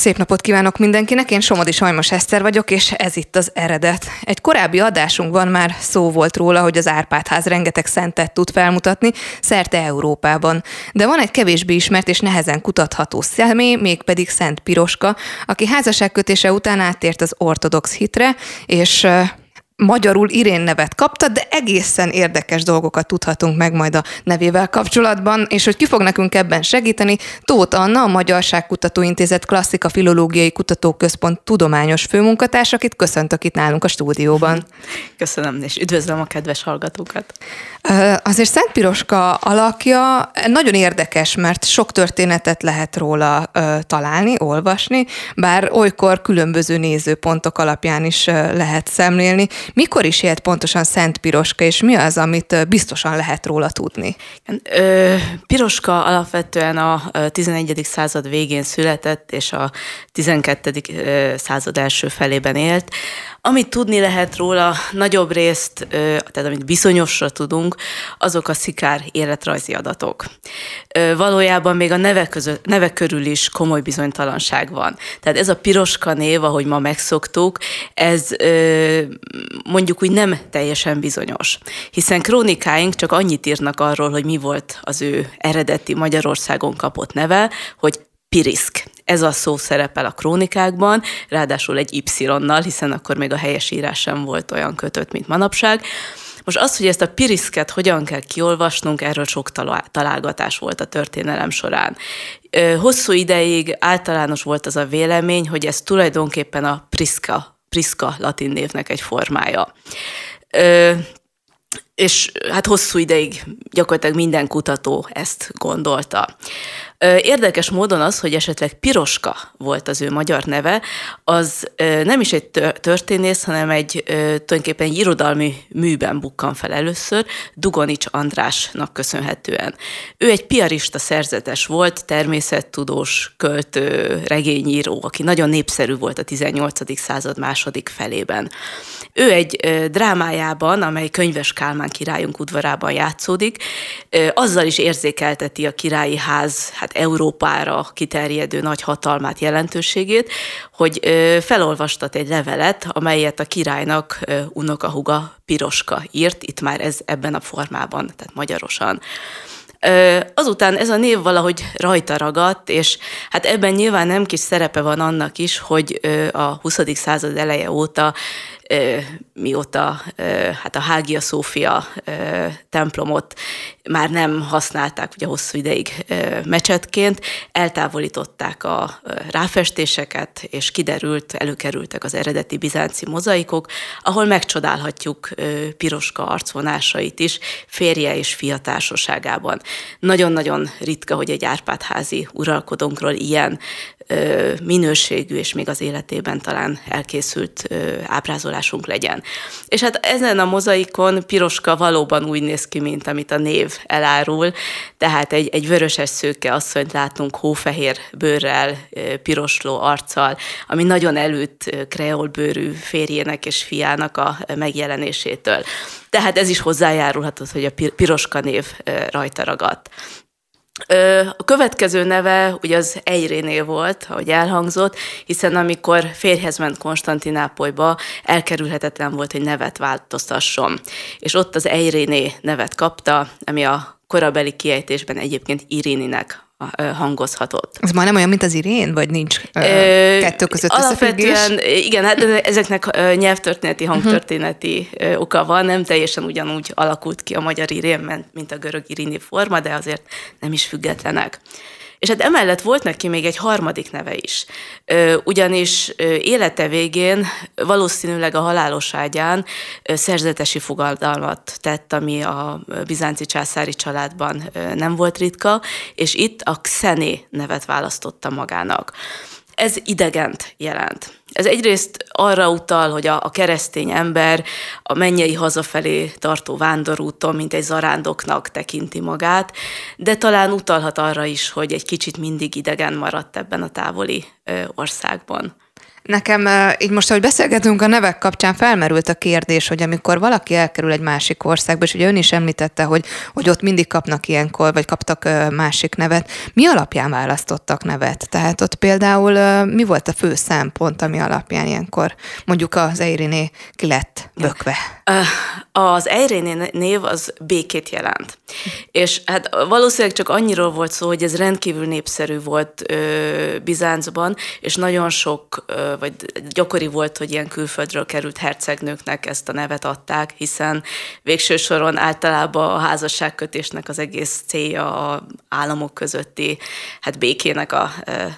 Szép napot kívánok mindenkinek, én Somodi Sajmos Eszter vagyok, és ez itt az eredet. Egy korábbi adásunkban már szó volt róla, hogy az Árpádház rengeteg szentet tud felmutatni szerte Európában. De van egy kevésbé ismert és nehezen kutatható személy, mégpedig Szent Piroska, aki házasságkötése után áttért az ortodox hitre, és magyarul Irén nevet kapta, de egészen érdekes dolgokat tudhatunk meg majd a nevével kapcsolatban, és hogy ki fog nekünk ebben segíteni, Tóth Anna, a Magyarságkutató Intézet Klasszika Filológiai Kutatóközpont tudományos főmunkatárs, akit köszöntök itt nálunk a stúdióban. Köszönöm, és üdvözlöm a kedves hallgatókat. Azért Szent Piroska alakja nagyon érdekes, mert sok történetet lehet róla találni, olvasni, bár olykor különböző nézőpontok alapján is lehet szemlélni. Mikor is élt pontosan Szent Piroska, és mi az, amit biztosan lehet róla tudni? Piroska alapvetően a 11. század végén született, és a 12. század első felében élt. Amit tudni lehet róla, nagyobb részt, tehát amit bizonyosra tudunk, azok a szikár életrajzi adatok. Valójában még a nevek, között, nevek körül is komoly bizonytalanság van. Tehát ez a piroska név, ahogy ma megszoktuk, ez mondjuk úgy nem teljesen bizonyos. Hiszen krónikáink csak annyit írnak arról, hogy mi volt az ő eredeti Magyarországon kapott neve, hogy Piriszk. Ez a szó szerepel a krónikákban, ráadásul egy Y-nal, hiszen akkor még a helyesírás sem volt olyan kötött, mint manapság. Most az, hogy ezt a piriszket hogyan kell kiolvasnunk, erről sok találgatás volt a történelem során. Hosszú ideig általános volt az a vélemény, hogy ez tulajdonképpen a priszka, priszka latin névnek egy formája és hát hosszú ideig gyakorlatilag minden kutató ezt gondolta. Érdekes módon az, hogy esetleg Piroska volt az ő magyar neve, az nem is egy történész, hanem egy tulajdonképpen egy irodalmi műben bukkan fel először, Dugonics Andrásnak köszönhetően. Ő egy piarista szerzetes volt, természettudós, költő, regényíró, aki nagyon népszerű volt a 18. század második felében. Ő egy drámájában, amely Könyves Kálmán királyunk udvarában játszódik, azzal is érzékelteti a királyi ház hát Európára kiterjedő nagy hatalmát, jelentőségét, hogy felolvastat egy levelet, amelyet a királynak unokahuga Piroska írt, itt már ez ebben a formában, tehát magyarosan. Azután ez a név valahogy rajta ragadt, és hát ebben nyilván nem kis szerepe van annak is, hogy a 20. század eleje óta mióta hát a Hágia Szófia templomot már nem használták ugye hosszú ideig mecsetként, eltávolították a ráfestéseket, és kiderült, előkerültek az eredeti bizánci mozaikok, ahol megcsodálhatjuk Piroska arcvonásait is férje és fia társaságában. Nagyon-nagyon ritka, hogy egy Árpádházi uralkodónkról ilyen minőségű és még az életében talán elkészült ábrázolásunk legyen. És hát ezen a mozaikon Piroska valóban úgy néz ki, mint amit a név elárul, tehát egy, egy vöröses szőke asszonyt látunk hófehér bőrrel, pirosló arccal, ami nagyon előtt kreolbőrű férjének és fiának a megjelenésétől. Tehát ez is hozzájárulhatott, hogy a piroska név rajta ragadt. A következő neve ugye az Eiréné volt, ahogy elhangzott, hiszen amikor férjhez ment Konstantinápolyba, elkerülhetetlen volt, hogy nevet változtasson. És ott az Eiréné nevet kapta, ami a korabeli kiejtésben egyébként Iréninek hangozhatott. Ez már nem olyan, mint az irén, vagy nincs ö, kettő között Alapvetően, igen, hát ezeknek nyelvtörténeti, mhm. hangtörténeti uh-huh. oka van, nem teljesen ugyanúgy alakult ki a magyar irén, mint a görög irini forma, de azért nem is függetlenek. És hát emellett volt neki még egy harmadik neve is. Ugyanis élete végén valószínűleg a halálos ágyán szerzetesi fogadalmat tett, ami a bizánci császári családban nem volt ritka, és itt a Xené nevet választotta magának. Ez idegent jelent. Ez egyrészt arra utal, hogy a, a keresztény ember a mennyei hazafelé tartó vándorúton, mint egy zarándoknak tekinti magát, de talán utalhat arra is, hogy egy kicsit mindig idegen maradt ebben a távoli ö, országban. Nekem így most, ahogy beszélgetünk a nevek kapcsán, felmerült a kérdés, hogy amikor valaki elkerül egy másik országba, és ugye ön is említette, hogy, hogy ott mindig kapnak ilyenkor, vagy kaptak másik nevet, mi alapján választottak nevet? Tehát ott például mi volt a fő szempont, ami alapján ilyenkor mondjuk az Eiriné ki lett bökve? Az Eiriné név az békét jelent. És hát valószínűleg csak annyiról volt szó, hogy ez rendkívül népszerű volt Bizáncban, és nagyon sok vagy gyakori volt, hogy ilyen külföldről került hercegnőknek ezt a nevet adták, hiszen végső soron általában a házasságkötésnek az egész célja a államok közötti hát békének a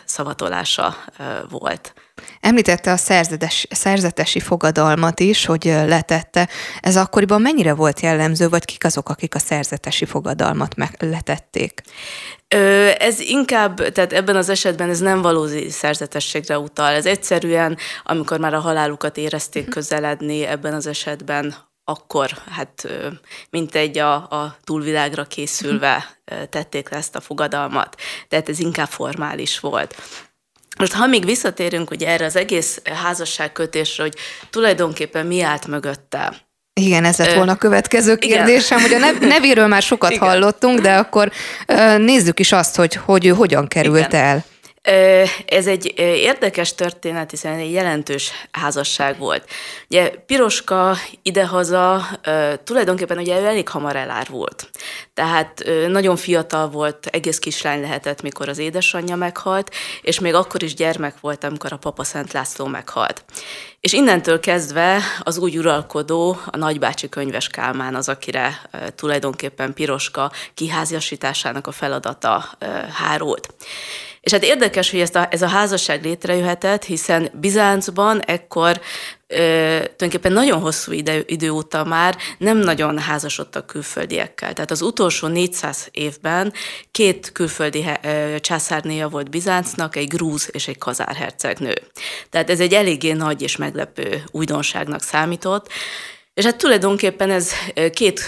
szavatolása volt. Említette a szerzetes, szerzetesi fogadalmat is, hogy letette. Ez akkoriban mennyire volt jellemző, vagy kik azok, akik a szerzetesi fogadalmat meg letették? Ez inkább, tehát ebben az esetben ez nem valódi szerzetességre utal. Ez egyszerűen, amikor már a halálukat érezték mhm. közeledni, ebben az esetben akkor, hát mint egy a, a túlvilágra készülve mhm. tették le ezt a fogadalmat. Tehát ez inkább formális volt. Most ha még visszatérünk ugye erre az egész házasságkötésre, hogy tulajdonképpen mi állt mögötte, igen, ez lett volna a következő kérdésem, Igen. hogy a nevéről már sokat Igen. hallottunk, de akkor nézzük is azt, hogy, hogy ő hogyan került Igen. el. Ez egy érdekes történet, hiszen egy jelentős házasság volt. Ugye Piroska idehaza tulajdonképpen ugye elég hamar elárvult. Tehát nagyon fiatal volt, egész kislány lehetett, mikor az édesanyja meghalt, és még akkor is gyermek volt, amikor a papa Szent László meghalt. És innentől kezdve az úgy uralkodó, a nagybácsi könyves Kálmán az, akire tulajdonképpen Piroska kiháziasításának a feladata hárult. És hát érdekes, hogy ezt a, ez a házasság létrejöhetett, hiszen Bizáncban ekkor ö, tulajdonképpen nagyon hosszú idő, idő óta már nem nagyon házasodtak külföldiekkel. Tehát az utolsó 400 évben két külföldi ö, császárnéja volt Bizáncnak, egy grúz és egy kazár hercegnő. Tehát ez egy eléggé nagy és meglepő újdonságnak számított. És hát tulajdonképpen ez két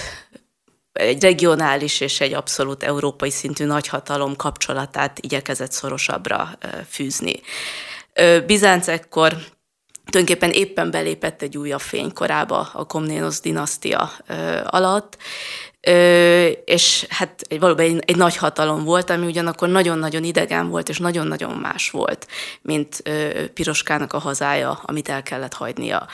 egy regionális és egy abszolút európai szintű nagyhatalom kapcsolatát igyekezett szorosabbra fűzni. Bizánc ekkor tulajdonképpen éppen belépett egy újabb fénykorába a Komnénosz dinasztia alatt, és hát egy, valóban egy, egy nagy hatalom volt, ami ugyanakkor nagyon-nagyon idegen volt, és nagyon-nagyon más volt, mint Piroskának a hazája, amit el kellett hagynia.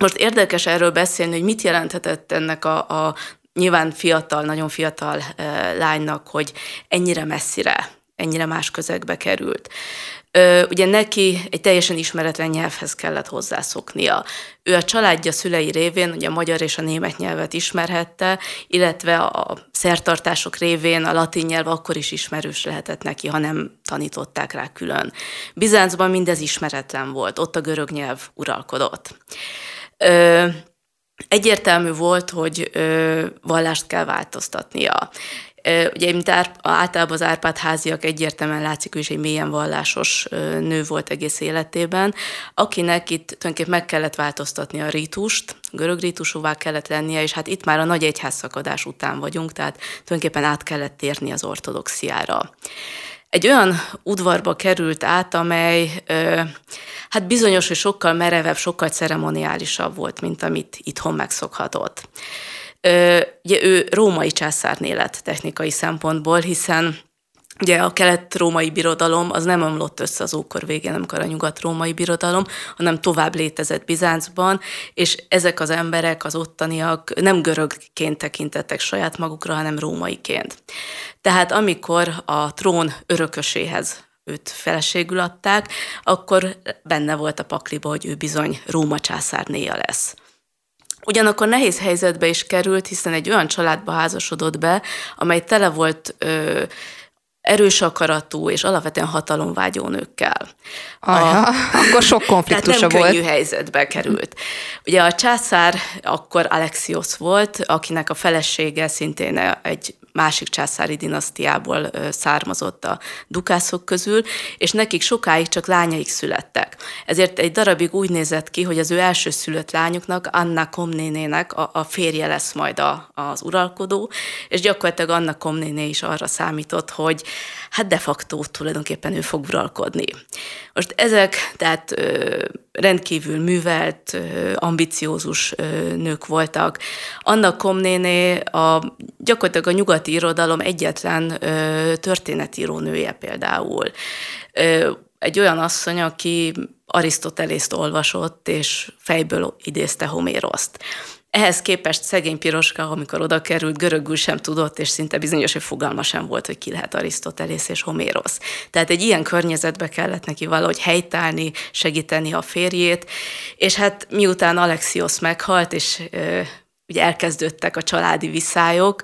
Most érdekes erről beszélni, hogy mit jelenthetett ennek a, a nyilván fiatal, nagyon fiatal lánynak, hogy ennyire messzire, ennyire más közegbe került. Ugye neki egy teljesen ismeretlen nyelvhez kellett hozzászoknia. Ő a családja szülei révén ugye a magyar és a német nyelvet ismerhette, illetve a szertartások révén a latin nyelv akkor is ismerős lehetett neki, ha nem tanították rá külön. Bizáncban mindez ismeretlen volt, ott a görög nyelv uralkodott. Egyértelmű volt, hogy ö, vallást kell változtatnia. Ugye, mint általában az Árpád háziak egyértelműen látszik, hogy egy mélyen vallásos nő volt egész életében, akinek itt tulajdonképpen meg kellett változtatni a rítust, görög rítusúvá kellett lennie, és hát itt már a nagy egyházszakadás után vagyunk, tehát tulajdonképpen át kellett térni az ortodoxiára egy olyan udvarba került át, amely hát bizonyos, hogy sokkal merevebb, sokkal ceremoniálisabb volt, mint amit itthon megszokhatott. Ugye ő római császárné lett technikai szempontból, hiszen Ugye a kelet-római birodalom az nem omlott össze az ókor végén, amikor a nyugat-római birodalom, hanem tovább létezett Bizáncban, és ezek az emberek, az ottaniak nem görögként tekintettek saját magukra, hanem rómaiként. Tehát amikor a trón örököséhez őt feleségül adták, akkor benne volt a pakliba, hogy ő bizony Róma császárnéja lesz. Ugyanakkor nehéz helyzetbe is került, hiszen egy olyan családba házasodott be, amely tele volt ö, erős akaratú és alapvetően hatalomvágyó nőkkel. Ajha, a, akkor sok konfliktusa nem volt. könnyű helyzetbe került. Ugye a császár akkor Alexios volt, akinek a felesége szintén egy másik császári dinasztiából származott a dukászok közül, és nekik sokáig csak lányaik születtek. Ezért egy darabig úgy nézett ki, hogy az ő első szülött lányuknak, Anna Komnénének a, a férje lesz majd a, az uralkodó, és gyakorlatilag Anna Komnéné is arra számított, hogy hát de facto tulajdonképpen ő fog uralkodni. Most ezek, tehát rendkívül művelt, ambiciózus nők voltak. Anna Komnéné a, gyakorlatilag a nyugati irodalom egyetlen történetíró nője például. Egy olyan asszony, aki Arisztotelészt olvasott, és fejből idézte Homéroszt. Ehhez képest szegény Piroska, amikor oda került, görögül sem tudott, és szinte bizonyos, hogy fogalma sem volt, hogy ki lehet Arisztotelész és Homérosz. Tehát egy ilyen környezetbe kellett neki valahogy helytállni, segíteni a férjét, és hát miután Alexios meghalt, és ö, ugye elkezdődtek a családi viszályok,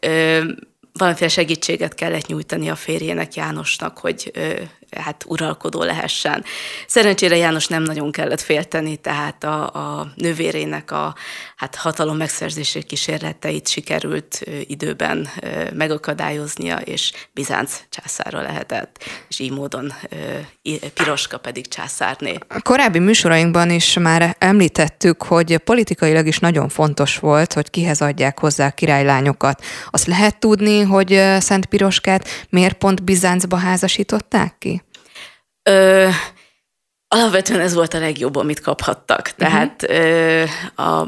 ö, valamiféle segítséget kellett nyújtani a férjének, Jánosnak, hogy ö, hát uralkodó lehessen. Szerencsére János nem nagyon kellett félteni, tehát a, a nővérének a hát hatalom megszerzési kísérleteit sikerült időben megakadályoznia, és Bizánc császára lehetett, és így módon Piroska pedig császárné. A korábbi műsorainkban is már említettük, hogy politikailag is nagyon fontos volt, hogy kihez adják hozzá a királylányokat. Azt lehet tudni, hogy Szent Piroskát miért pont Bizáncba házasították ki? Ö, alapvetően ez volt a legjobb, amit kaphattak. Tehát uh-huh. ö, a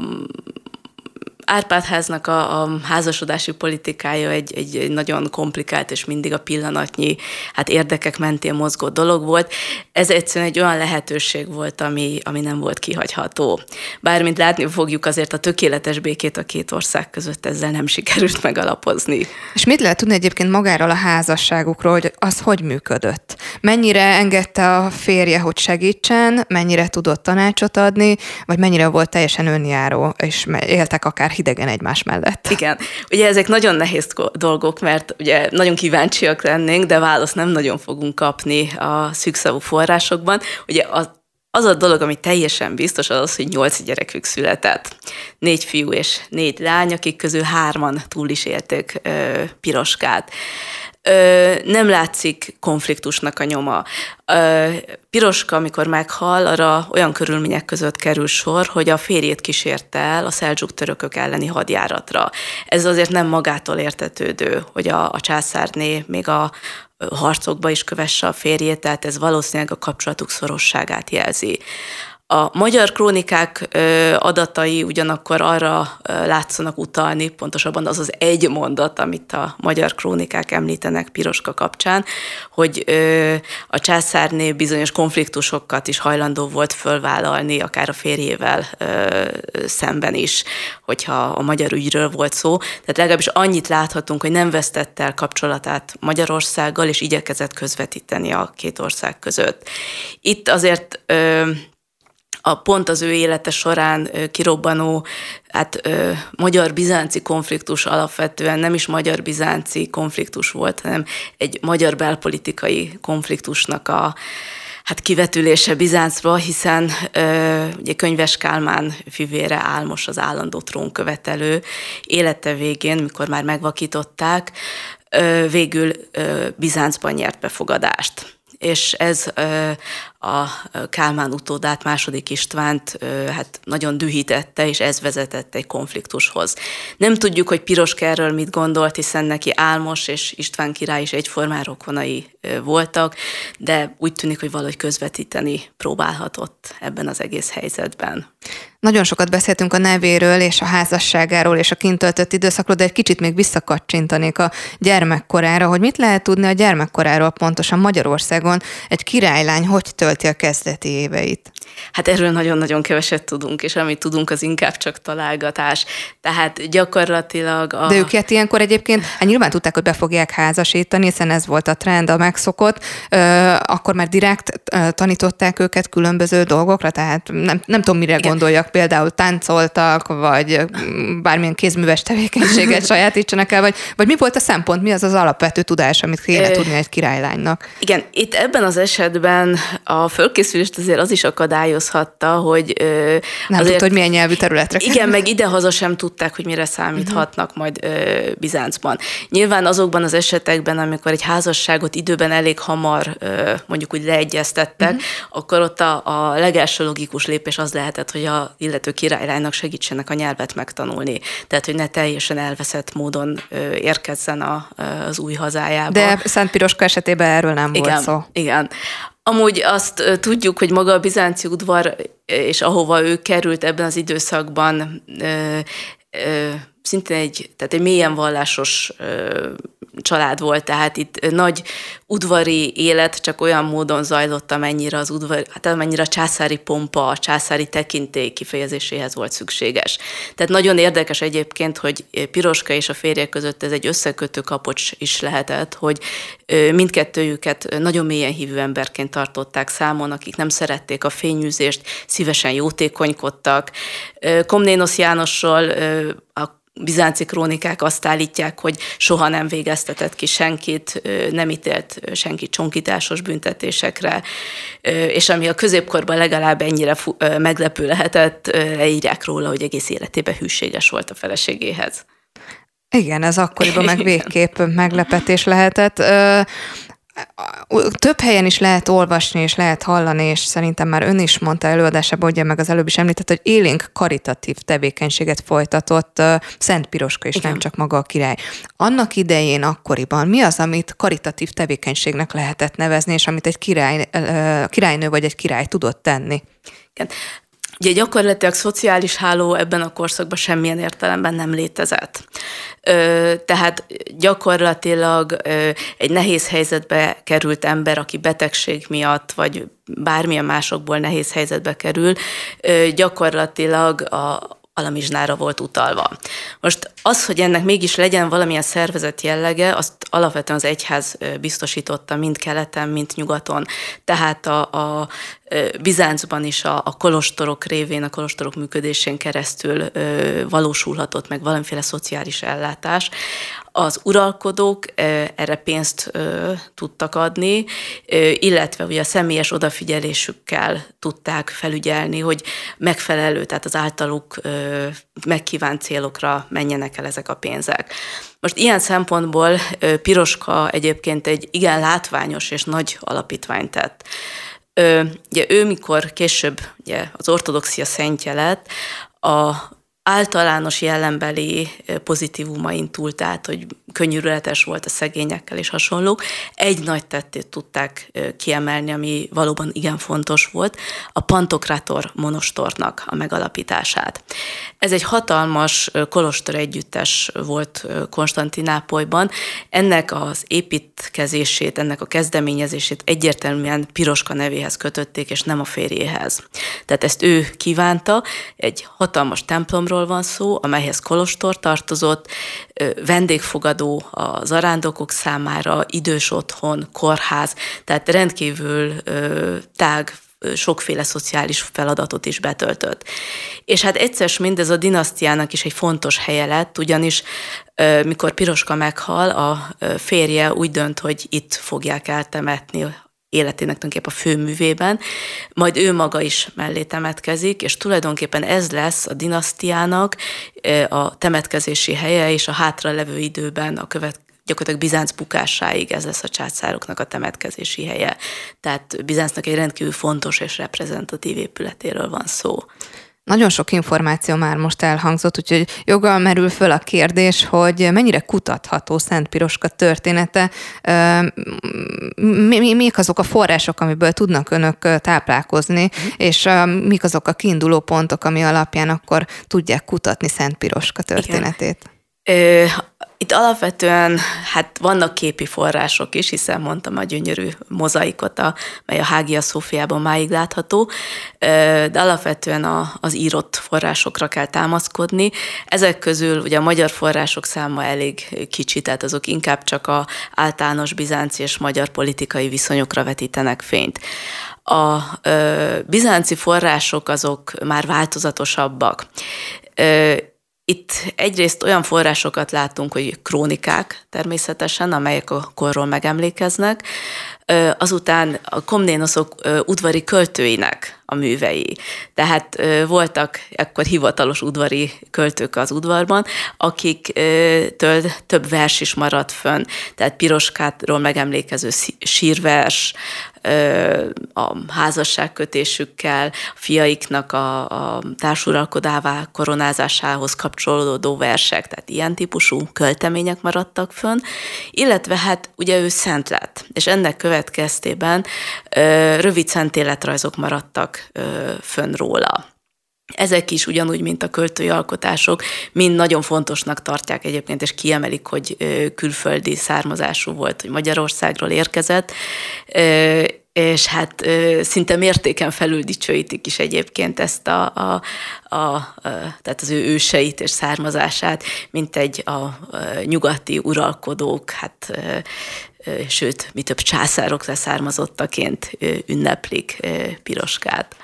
Árpádháznak a, a házasodási politikája egy, egy, egy nagyon komplikált és mindig a pillanatnyi hát érdekek mentén mozgó dolog volt. Ez egyszerűen egy olyan lehetőség volt, ami, ami nem volt kihagyható. Bármint látni fogjuk, azért a tökéletes békét a két ország között ezzel nem sikerült megalapozni. És mit lehet tudni egyébként magáról a házasságukról, hogy az hogy működött? Mennyire engedte a férje, hogy segítsen, mennyire tudott tanácsot adni, vagy mennyire volt teljesen önjáró, és éltek akár hidegen egymás mellett. Igen. Ugye ezek nagyon nehéz dolgok, mert ugye nagyon kíváncsiak lennénk, de választ nem nagyon fogunk kapni a szűkszavú forrásokban. Ugye az, az a dolog, ami teljesen biztos, az az, hogy nyolc gyerekük született. Négy fiú és négy lány, akik közül hárman túl is élték ö, piroskát ö, nem látszik konfliktusnak a nyoma. Ö, Piroska, amikor meghal, arra olyan körülmények között kerül sor, hogy a férjét kísérte el a szeldzsuk törökök elleni hadjáratra. Ez azért nem magától értetődő, hogy a, a császárné még a harcokba is kövesse a férjét, tehát ez valószínűleg a kapcsolatuk szorosságát jelzi. A magyar krónikák adatai ugyanakkor arra látszanak utalni, pontosabban az az egy mondat, amit a magyar krónikák említenek Piroska kapcsán, hogy a császárné bizonyos konfliktusokat is hajlandó volt fölvállalni, akár a férjével szemben is, hogyha a magyar ügyről volt szó. Tehát legalábbis annyit láthatunk, hogy nem vesztette el kapcsolatát Magyarországgal, és igyekezett közvetíteni a két ország között. Itt azért a pont az ő élete során kirobbanó hát magyar-bizánci konfliktus alapvetően nem is magyar-bizánci konfliktus volt, hanem egy magyar belpolitikai konfliktusnak a hát kivetülése Bizáncba, hiszen ö, ugye Könyves Kálmán fivére Álmos az állandó trónkövetelő élete végén, mikor már megvakították, ö, végül ö, Bizáncban nyert befogadást. És ez a Kálmán utódát, második Istvánt hát nagyon dühítette, és ez vezetett egy konfliktushoz. Nem tudjuk, hogy Piroska erről mit gondolt, hiszen neki Álmos és István király is egyformán rokonai voltak, de úgy tűnik, hogy valahogy közvetíteni próbálhatott ebben az egész helyzetben. Nagyon sokat beszéltünk a nevéről és a házasságáról és a kintöltött időszakról, de egy kicsit még visszakacsintanék a gyermekkorára, hogy mit lehet tudni a gyermekkoráról pontosan Magyarországon egy királylány hogy tölti a kezdeti éveit? Hát erről nagyon-nagyon keveset tudunk, és amit tudunk, az inkább csak találgatás. Tehát gyakorlatilag a... De őket ilyenkor egyébként, hát nyilván tudták, hogy be fogják házasítani, hiszen ez volt a trend, a megszokott, akkor már direkt tanították őket különböző dolgokra, tehát nem, nem tudom, mire Igen. gondoljak, például táncoltak, vagy bármilyen kézműves tevékenységet sajátítsanak el, vagy, vagy mi volt a szempont, mi az az alapvető tudás, amit kéne tudni egy királylánynak? Igen, itt ebben az esetben a fölkészülést azért az is akadály, akadályozhatta, hogy nem azért, tudta, hogy milyen nyelvű területre Igen, meg idehaza sem tudták, hogy mire számíthatnak uh-huh. majd ö, Bizáncban. Nyilván azokban az esetekben, amikor egy házasságot időben elég hamar ö, mondjuk úgy leegyeztettek, uh-huh. akkor ott a, a legelső logikus lépés az lehetett, hogy a illető királylánynak segítsenek a nyelvet megtanulni. Tehát, hogy ne teljesen elveszett módon ö, érkezzen a, az új hazájába. De Szent Piroska esetében erről nem igen, volt szó. Igen. Amúgy azt tudjuk, hogy maga a bizánci udvar, és ahova ő került ebben az időszakban, szintén egy, tehát egy mélyen vallásos család volt, tehát itt nagy udvari élet csak olyan módon zajlott, amennyire az udvar, hát amennyire a császári pompa, a császári tekintély kifejezéséhez volt szükséges. Tehát nagyon érdekes egyébként, hogy Piroska és a férje között ez egy összekötő kapocs is lehetett, hogy mindkettőjüket nagyon mélyen hívő emberként tartották számon, akik nem szerették a fényűzést, szívesen jótékonykodtak. Komnénosz Jánossal a bizánci krónikák azt állítják, hogy soha nem végeztetett ki senkit, nem ítélt senki csonkításos büntetésekre, és ami a középkorban legalább ennyire meglepő lehetett, leírják róla, hogy egész életében hűséges volt a feleségéhez. Igen, ez akkoriban meg végképp meglepetés lehetett. Több helyen is lehet olvasni, és lehet hallani, és szerintem már ön is mondta előadásában, ugye meg az előbb is említett, hogy élénk karitatív tevékenységet folytatott Szent Piroska, és Igen. nem csak maga a király. Annak idején, akkoriban mi az, amit karitatív tevékenységnek lehetett nevezni, és amit egy király, királynő vagy egy király tudott tenni? Igen. Ugye gyakorlatilag szociális háló ebben a korszakban semmilyen értelemben nem létezett. Ö, tehát gyakorlatilag ö, egy nehéz helyzetbe került ember, aki betegség miatt, vagy bármilyen másokból nehéz helyzetbe kerül, ö, gyakorlatilag a, alamizsnára volt utalva. Most az, hogy ennek mégis legyen valamilyen szervezet jellege, azt alapvetően az egyház biztosította mind keleten, mind nyugaton. Tehát a, a Bizáncban is a, a kolostorok révén, a kolostorok működésén keresztül ö, valósulhatott meg valamiféle szociális ellátás. Az uralkodók erre pénzt tudtak adni, illetve ugye a személyes odafigyelésükkel tudták felügyelni, hogy megfelelő, tehát az általuk megkívánt célokra menjenek el ezek a pénzek. Most ilyen szempontból Piroska egyébként egy igen látványos és nagy alapítványt tett. Ugye ő, mikor később ugye, az ortodoxia szentje lett, a általános jellembeli pozitívumain túl, tehát hogy könnyűrületes volt a szegényekkel és hasonlók, egy nagy tettét tudták kiemelni, ami valóban igen fontos volt, a Pantokrátor monostornak a megalapítását. Ez egy hatalmas kolostor együttes volt Konstantinápolyban. Ennek az építkezését, ennek a kezdeményezését egyértelműen Piroska nevéhez kötötték, és nem a férjéhez. Tehát ezt ő kívánta, egy hatalmas templomról van szó, amelyhez kolostor tartozott, vendégfogadó a zarándokok számára, idős otthon, kórház, tehát rendkívül tág sokféle szociális feladatot is betöltött. És hát egyszer mindez a dinasztiának is egy fontos helye lett, ugyanis mikor Piroska meghal, a férje úgy dönt, hogy itt fogják eltemetni életének tulajdonképpen a főművében, majd ő maga is mellé temetkezik, és tulajdonképpen ez lesz a dinasztiának a temetkezési helye, és a hátra levő időben a követ, gyakorlatilag Bizánc bukásáig ez lesz a császároknak a temetkezési helye. Tehát Bizáncnak egy rendkívül fontos és reprezentatív épületéről van szó. Nagyon sok információ már most elhangzott, úgyhogy joggal merül föl a kérdés, hogy mennyire kutatható Szent Piroska története, mi, mi, mik azok a források, amiből tudnak önök táplálkozni, mm. és mik azok a kiinduló pontok, ami alapján akkor tudják kutatni Szent Piroska történetét. Igen. Itt alapvetően hát vannak képi források is, hiszen mondtam a gyönyörű mozaikot, a, mely a Hágia Szófiában máig látható, de alapvetően a, az írott forrásokra kell támaszkodni. Ezek közül ugye a magyar források száma elég kicsi, tehát azok inkább csak a általános bizánci és magyar politikai viszonyokra vetítenek fényt. A bizánci források azok már változatosabbak itt egyrészt olyan forrásokat látunk, hogy krónikák természetesen, amelyek a korról megemlékeznek, azután a komnénoszok udvari költőinek a művei. Tehát voltak ekkor hivatalos udvari költők az udvarban, akiktől több vers is maradt fönn. Tehát Piroskátról megemlékező sírvers, a házasságkötésükkel, a fiaiknak a, a társuralkodává koronázásához kapcsolódó versek, tehát ilyen típusú költemények maradtak fönn, illetve hát ugye ő szent lett, és ennek következtében rövid szentéletrajzok maradtak fönn róla. Ezek is ugyanúgy, mint a költői alkotások, mind nagyon fontosnak tartják egyébként, és kiemelik, hogy külföldi származású volt, hogy Magyarországról érkezett, és hát szinte mértéken felül dicsőítik is egyébként ezt a, a, a, a tehát az ő őseit és származását, mint egy a nyugati uralkodók, hát sőt, mi több császárok leszármazottaként ünneplik Piroskát.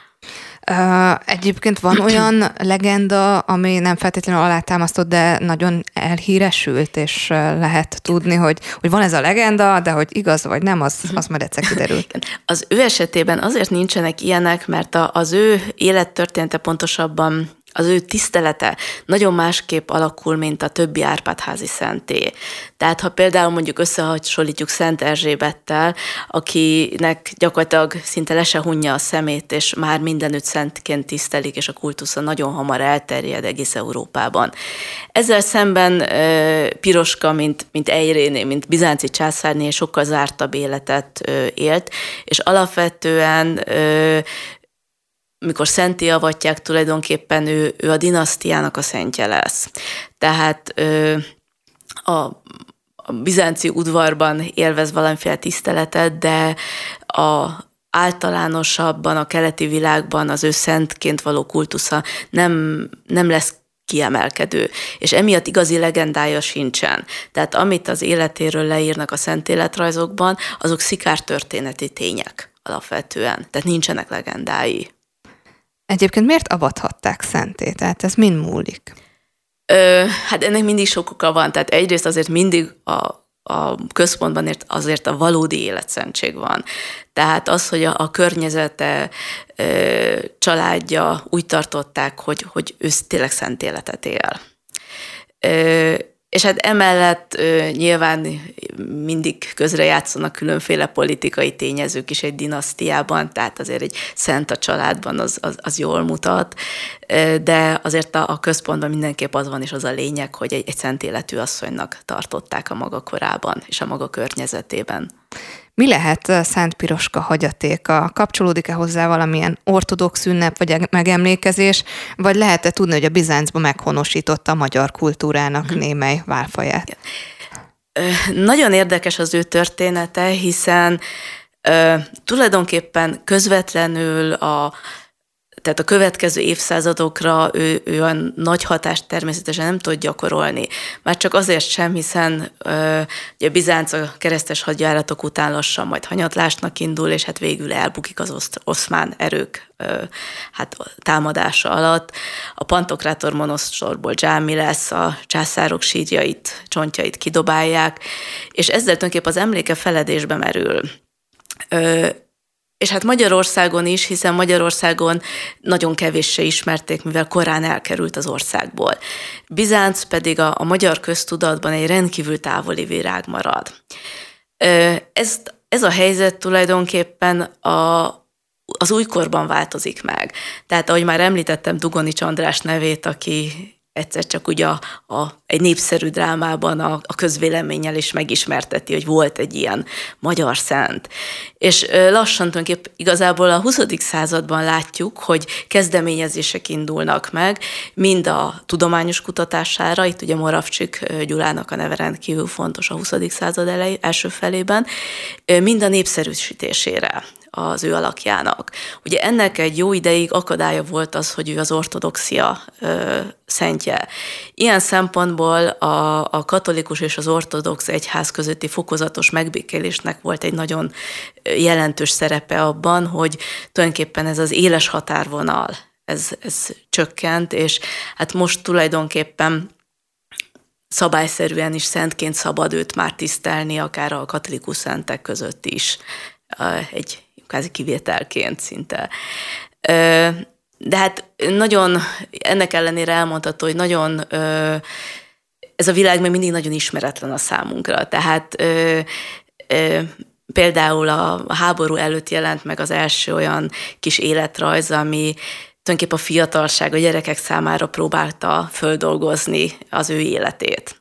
Egyébként van olyan legenda, ami nem feltétlenül alátámasztott, de nagyon elhíresült, és lehet tudni, hogy, hogy van ez a legenda, de hogy igaz vagy nem, az, az majd egyszer kiderül. Az ő esetében azért nincsenek ilyenek, mert az ő élettörténete pontosabban az ő tisztelete nagyon másképp alakul, mint a többi Árpádházi szenté. Tehát ha például mondjuk összehasonlítjuk Szent Erzsébettel, akinek gyakorlatilag szinte le se hunja a szemét, és már mindenütt szentként tisztelik, és a kultusza nagyon hamar elterjed egész Európában. Ezzel szemben Piroska, mint, mint Ejréné, mint bizánci császárné sokkal zártabb életet élt, és alapvetően mikor szenté avatják, tulajdonképpen ő, ő a dinasztiának a szentje lesz. Tehát ö, a, a bizánci udvarban élvez valamiféle tiszteletet, de a, általánosabban a keleti világban az ő szentként való kultusza nem, nem lesz kiemelkedő, és emiatt igazi legendája sincsen. Tehát amit az életéről leírnak a szent életrajzokban, azok szikártörténeti tények alapvetően, tehát nincsenek legendái. Egyébként miért avathatták szenté? Tehát ez mind múlik? Ö, hát ennek mindig sok oka van. Tehát egyrészt azért mindig a, a központban ért azért a valódi életszentség van. Tehát az, hogy a, a környezete, ö, családja úgy tartották, hogy, hogy ő tényleg szent életet él. Ö, és hát emellett ö, nyilván mindig közrejátszanak különféle politikai tényezők is egy dinasztiában, tehát azért egy szent a családban az, az, az jól mutat, de azért a, a központban mindenképp az van is az a lényeg, hogy egy, egy szent életű asszonynak tartották a maga korában és a maga környezetében. Mi lehet Szent Piroska hagyatéka? Kapcsolódik-e hozzá valamilyen ortodox ünnep vagy megemlékezés, vagy lehet-e tudni, hogy a Bizáncban meghonosította a magyar kultúrának hmm. némely válfaját? Nagyon érdekes az ő története, hiszen ö, tulajdonképpen közvetlenül a tehát a következő évszázadokra ő, ő a nagy hatást természetesen nem tud gyakorolni. Már csak azért sem, hiszen ö, ugye Bizánc a keresztes hadjáratok után lassan majd hanyatlásnak indul, és hát végül elbukik az oszt, oszmán erők ö, hát támadása alatt. A Pantokrátor monosztorból dzsámi lesz, a császárok sírjait, csontjait kidobálják, és ezzel tulajdonképpen az emléke feledésbe merül. Ö, és hát Magyarországon is, hiszen Magyarországon nagyon kevéssé ismerték, mivel korán elkerült az országból. Bizánc pedig a, a magyar köztudatban egy rendkívül távoli virág marad. Ez, ez a helyzet tulajdonképpen a, az újkorban változik meg. Tehát ahogy már említettem Dugonics András nevét, aki egyszer csak ugye a, a, egy népszerű drámában a, a közvéleménnyel is megismerteti, hogy volt egy ilyen magyar szent. És lassan tulajdonképp igazából a 20. században látjuk, hogy kezdeményezések indulnak meg, mind a tudományos kutatására, itt ugye Moravcsik Gyulának a neve rendkívül fontos a 20. század elej, első felében, mind a népszerűsítésére az ő alakjának. Ugye ennek egy jó ideig akadálya volt az, hogy ő az ortodoxia ö, szentje. Ilyen szempontból a, a katolikus és az ortodox egyház közötti fokozatos megbékélésnek volt egy nagyon jelentős szerepe abban, hogy tulajdonképpen ez az éles határvonal ez, ez csökkent, és hát most tulajdonképpen szabályszerűen is szentként szabad őt már tisztelni, akár a katolikus szentek között is, egy kázi kivételként szinte. De hát nagyon, ennek ellenére elmondható, hogy nagyon ez a világ még mindig nagyon ismeretlen a számunkra. Tehát például a háború előtt jelent meg az első olyan kis életrajz, ami tulajdonképpen a fiatalság a gyerekek számára próbálta földolgozni az ő életét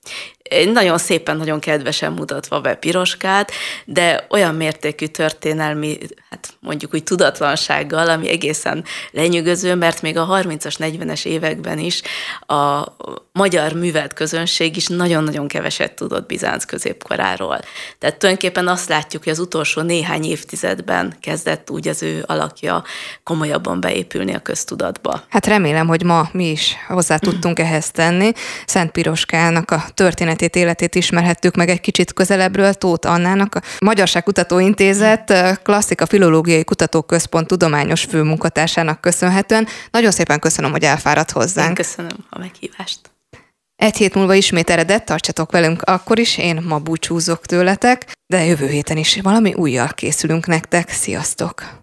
nagyon szépen, nagyon kedvesen mutatva be Piroskát, de olyan mértékű történelmi, hát mondjuk úgy tudatlansággal, ami egészen lenyűgöző, mert még a 30-as, 40-es években is a magyar művelt közönség is nagyon-nagyon keveset tudott Bizánc középkoráról. Tehát tulajdonképpen azt látjuk, hogy az utolsó néhány évtizedben kezdett úgy az ő alakja komolyabban beépülni a köztudatba. Hát remélem, hogy ma mi is hozzá tudtunk ehhez tenni. Szent Piroskának a történet történetét, életét ismerhettük meg egy kicsit közelebbről Tóth Annának, a Magyarság Kutatóintézet Klasszika Filológiai Kutatóközpont tudományos főmunkatársának köszönhetően. Nagyon szépen köszönöm, hogy elfáradt hozzánk. Én köszönöm a meghívást. Egy hét múlva ismét eredet, tartsatok velünk akkor is, én ma búcsúzok tőletek, de jövő héten is valami újjal készülünk nektek. Sziasztok!